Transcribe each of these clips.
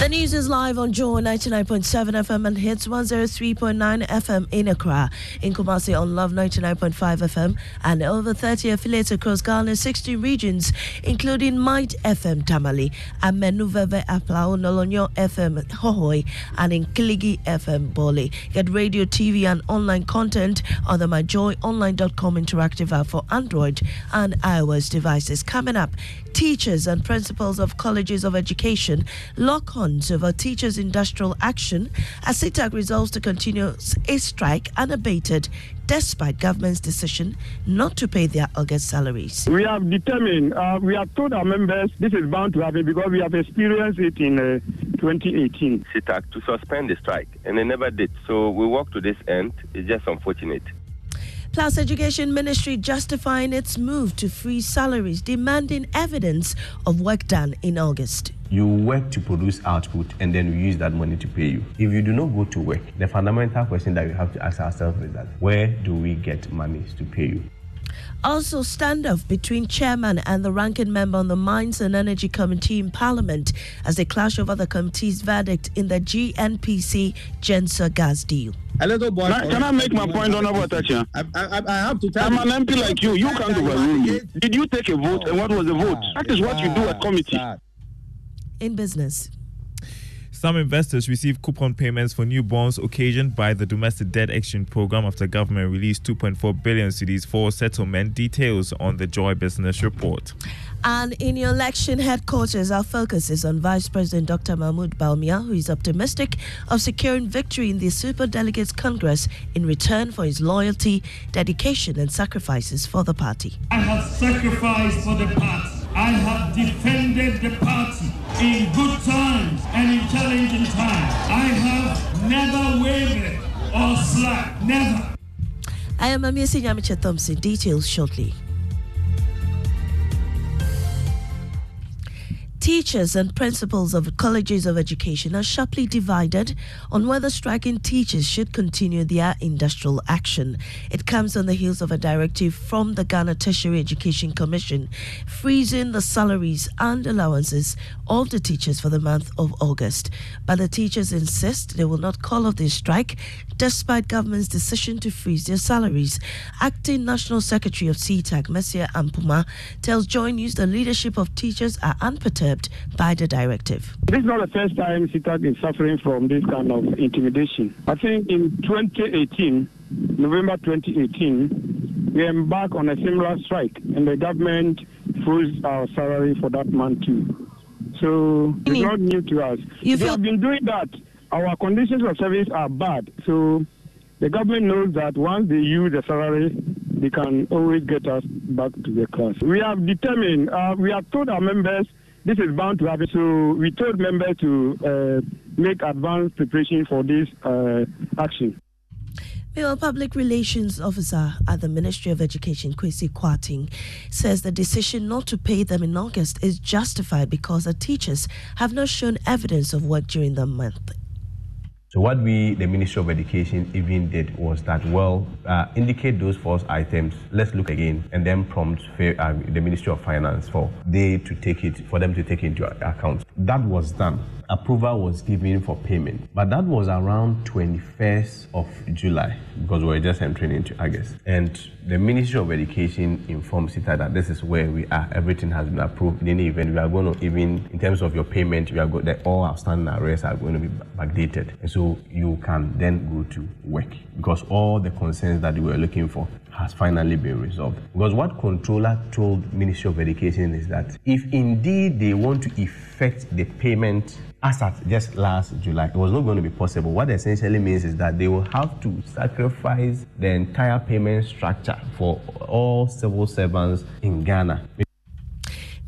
The news is live on Joy 99.7 FM and hits 103.9 FM in Accra, in Kumasi on Love 99.5 FM, and over 30 affiliates across Ghana's 16 regions, including Might FM Tamale, and Menuveve Aplao Nolonyo FM Hohoe, and in Kiligi FM Boli. Get radio, TV, and online content on the myjoyonline.com interactive app for Android and iOS devices. Coming up, teachers and principals of colleges of education lock horns over teachers' industrial action as CETAG resolves to continue a strike unabated despite government's decision not to pay their August salaries. We have determined, uh, we have told our members this is bound to happen because we have experienced it in uh, 2018. CETAG to suspend the strike, and they never did. So we walk to this end. It's just unfortunate. Plus, Education Ministry justifying its move to freeze salaries, demanding evidence of work done in August. You work to produce output and then we use that money to pay you. If you do not go to work, the fundamental question that we have to ask ourselves is that where do we get money to pay you? Also, standoff between chairman and the ranking member on the Mines and Energy Committee in Parliament as they clash over the committee's verdict in the GNPC Genser gas deal. A little boy. Can, can I make my point, Honorable Tacha? I, I, I have to tell I'm an MP like you. You can't overrule me. Did you take a vote, and what was the vote? That is what you do at committee. In business. Some investors received coupon payments for new bonds occasioned by the domestic debt exchange program after government released 2.4 billion cedis for settlement. Details on the Joy Business Report. And in your election headquarters, our focus is on Vice President Dr. Mahmoud Bawumia, who is optimistic of securing victory in the Super Delegates Congress in return for his loyalty, dedication, and sacrifices for the party. I have sacrificed for the party. I have defended the party in good times and in challenging times. I have never wavered or slacked, never. I am Amisi Nyamicha Thompson. Details shortly. Teachers and principals of colleges of education are sharply divided on whether striking teachers should continue their industrial action. It comes on the heels of a directive from the Ghana Tertiary Education Commission freezing the salaries and allowances of the teachers for the month of August. But the teachers insist they will not call off their strike despite government's decision to freeze their salaries. Acting National Secretary of CETAG, Messiah Ampuma, tells Joy News the leadership of teachers are unperturbed by the directive. This is not the first time CETAG is suffering from this kind of intimidation. I think in 2018, November 2018, we embarked on a similar strike, and the government froze our salary for that month too. So it's not new to us. You they have been doing that. Our conditions of service are bad. So the government knows that once they use the salary, they can always get us back to the class. We have determined, uh, we have told our members this is bound to happen. So we told members to uh, make advanced preparation for this uh, action. Meanwhile, Public Relations Officer at the Ministry of Education, Kwesi Kwarteng, says the decision not to pay them in August is justified because the teachers have not shown evidence of work during the month. So what we, the Ministry of Education, even did was that, well, uh, indicate those false items. Let's look again, and then prompt uh, the Ministry of Finance for they to take it, for them to take into account. That was done. Approval was given for payment, but that was around 21st of July because we were just entering into August. And the Ministry of Education informed CETAG that this is where we are. Everything has been approved. In any event, we are going to even in terms of your payment, we are going that all outstanding arrests are going to be backdated, and so you can then go to work because all the concerns that you were looking for has finally been resolved. Because what controller told Ministry of Education is that if indeed they want to effect the payment as at just last July, it was not going to be possible. What essentially means is that they will have to sacrifice the entire payment structure for all civil servants in Ghana.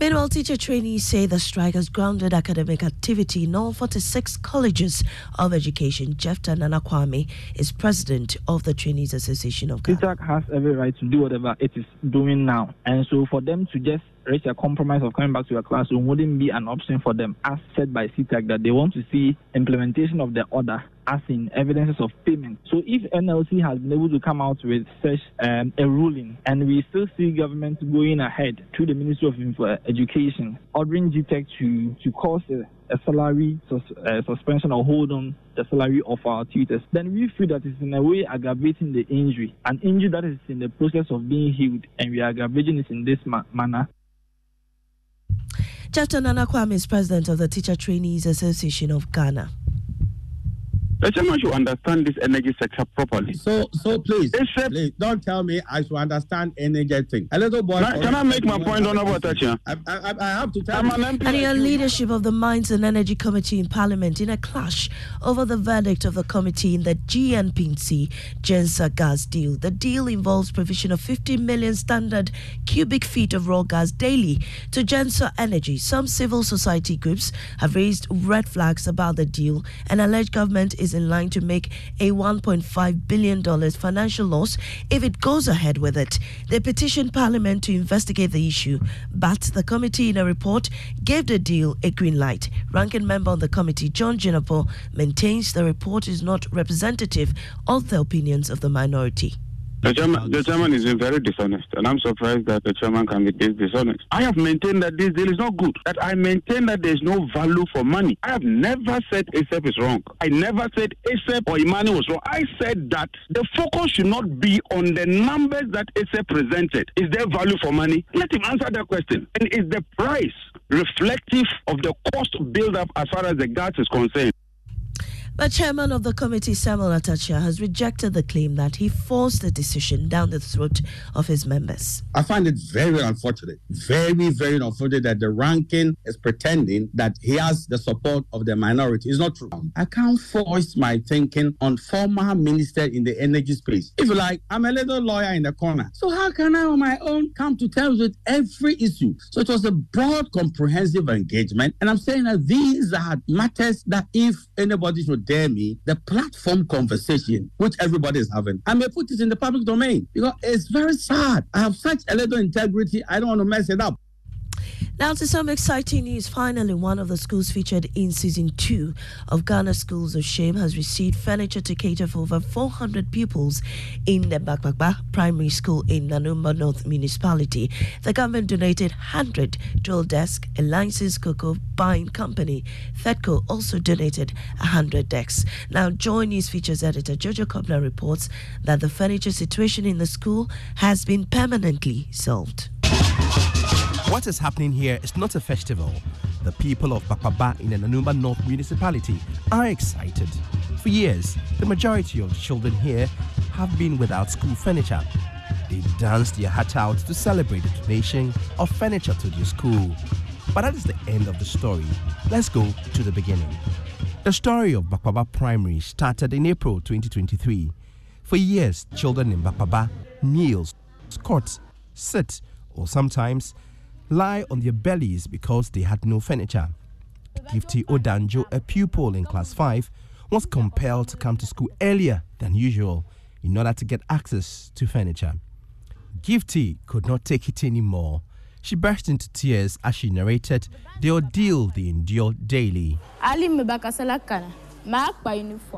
Meanwhile, teacher trainees say the strike has grounded academic activity in all 46 colleges of education. Jefta Nanakwame is president of the Trainees Association of Ghana. CETAG has every right to do whatever it is doing now. And so for them to just reach a compromise of coming back to a classroom wouldn't be an option for them, as said by CETAG, that they want to see implementation of the order as in evidences of payment. So if NLC has been able to come out with such um, a ruling, and we still see government going ahead through the Ministry of uh, Education, ordering GTEC to, to cause a, a salary sus, uh, suspension or hold on the salary of our tutors, then we feel that it's in a way aggravating the injury, an injury that is in the process of being healed, and we are aggravating it in this ma- manner. Jefta Nanakwame is president of the Teacher Trainees Association of Ghana. The chairman should understand this energy sector properly. So, so please, please don't tell me I should understand energy thing. A little boy. Can, can I make my point, Honorable Tachian? I, I, I have to tell you. And your leadership of the Mines and Energy Committee in Parliament in a clash over the verdict of the committee in the GNPC Genser gas deal. The deal involves provision of 50 million standard cubic feet of raw gas daily to Genser Energy. Some civil society groups have raised red flags about the deal and alleged government is is in line to make a $1.5 billion financial loss if it goes ahead with it. They petitioned Parliament to investigate the issue, but the committee, in a report, gave the deal a green light. Ranking member on the committee, John Jinapor, maintains the report is not representative of the opinions of the minority. The chairman, the chairman is very dishonest, and I'm surprised that the chairman can be this dishonest. I have maintained that this deal is not good. That I maintain that there is no value for money. I have never said ACEP is wrong. I never said ACEP or Imani was wrong. I said that the focus should not be on the numbers that ACEP presented. Is there value for money? Let him answer that question. And is the price reflective of the cost build up as far as the gas is concerned? The chairman of the committee, Samuel Atta Akyea, has rejected the claim that he forced the decision down the throat of his members. I find it very unfortunate, very, very unfortunate that the ranking is pretending that he has the support of the minority. It's not true. I can't force my thinking on former minister in the energy space. If you like, I'm a little lawyer in the corner. So how can I on my own come to terms with every issue? So it was a broad, comprehensive engagement. And I'm saying that these are matters that if anybody should dare me the platform conversation which everybody is having. I may put it in the public domain because it's very sad. I have such a little integrity. I don't want to mess it up. Now to some exciting news. Finally, one of the schools featured in season two of Ghana Schools of Shame has received furniture to cater for over 400 pupils in the Bakbakba Primary School in Nanumba North Municipality. The government donated 100 drill desks. Alliances Cocoa Buying Company, FEDCO, also donated 100 desks. Now, Joy News features editor Jojo Kobler reports that the furniture situation in the school has been permanently solved. What is happening here is not a festival. The people of Bakbakba in the Nanumba North Municipality are excited. For years, the majority of the children here have been without school furniture. They danced their heart out to celebrate the donation of furniture to their school. But that is the end of the story. Let's go to the beginning. The story of Bakbakba Primary started in April 2023. For years, children in Bakbakba kneel, squat, sit, or sometimes lie on their bellies because they had no furniture. Gifty Odanjo, a pupil in class 5, was compelled to come to school earlier than usual in order to get access to furniture. Gifty could not take it anymore. She burst into tears as she narrated the ordeal they endured daily.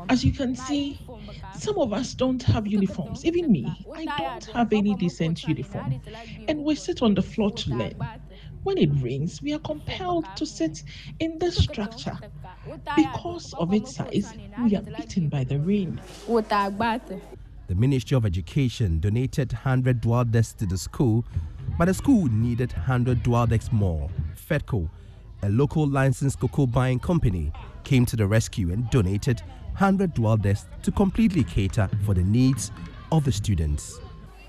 As you can see, some of us don't have uniforms. Even me, I don't have any decent uniform. And we sit on the floor to learn. When it rains, we are compelled to sit in this structure. Because of its size, we are beaten by the rain. The Ministry of Education donated 100 dual desks to the school, but the school needed 100 dual desks more. FEDCO, a local licensed cocoa buying company, came to the rescue and donated 100 dual desks to completely cater for the needs of the students.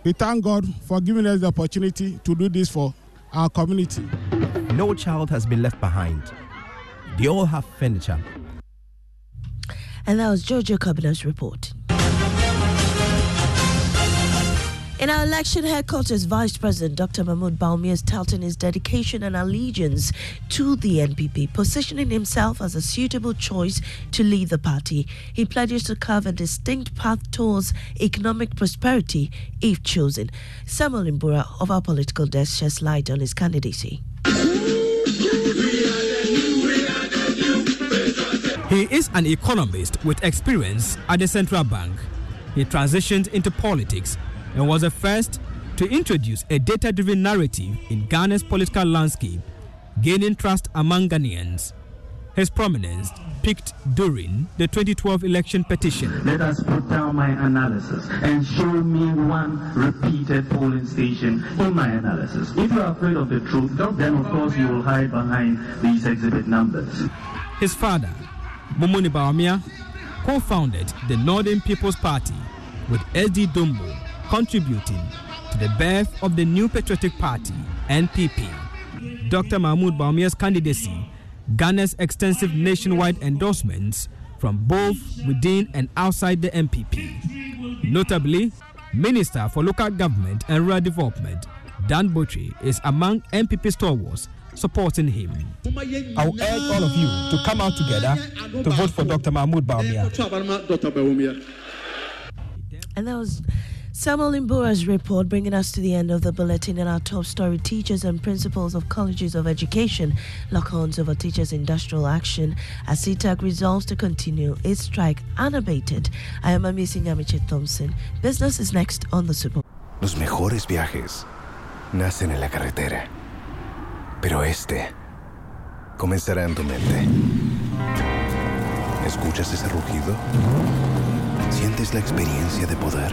We thank God for giving us the opportunity to do this for our community. No child has been left behind. They all have furniture. And that was Jojo Cabinet's report. In our election headquarters, Vice President Dr. Mahmoud Bawumia is touting his dedication and allegiance to the NPP, positioning himself as a suitable choice to lead the party. He pledges to carve a distinct path towards economic prosperity if chosen. Samuel Imbura of our political desk sheds light on his candidacy. He is an economist with experience at the central bank. He transitioned into politics and was the first to introduce a data driven narrative in Ghana's political landscape, gaining trust among Ghanaians. His prominence peaked during the 2012 election petition. Let us put down my analysis and show me one repeated polling station in my analysis. If you are afraid of the truth, then of course you will hide behind these exhibit numbers. His father, Mumuni Bawumia, co founded the Northern People's Party with SD Dombo contributing to the birth of the new patriotic party, NPP. Dr. Mahmoud Bawumia's candidacy garners extensive nationwide endorsements from both within and outside the NPP. Notably, Minister for Local Government and Rural Development, Dan Botwe, is among NPP stalwarts supporting him. I will urge all of you to come out together to vote for Dr. Mahmoud Bawumia. And that was Samuel Imbura's report bringing us to the end of the bulletin and our top story. Teachers and principals of colleges of education lock horns over teachers' industrial action as CETAG resolves to continue its strike unabated. I am Amisi Nyamiche Thompson. Business is next on the Super. Los mejores viajes nacen en la carretera, pero este comenzará en tu mente. ¿Escuchas ese rugido? ¿Sientes la experiencia de poder?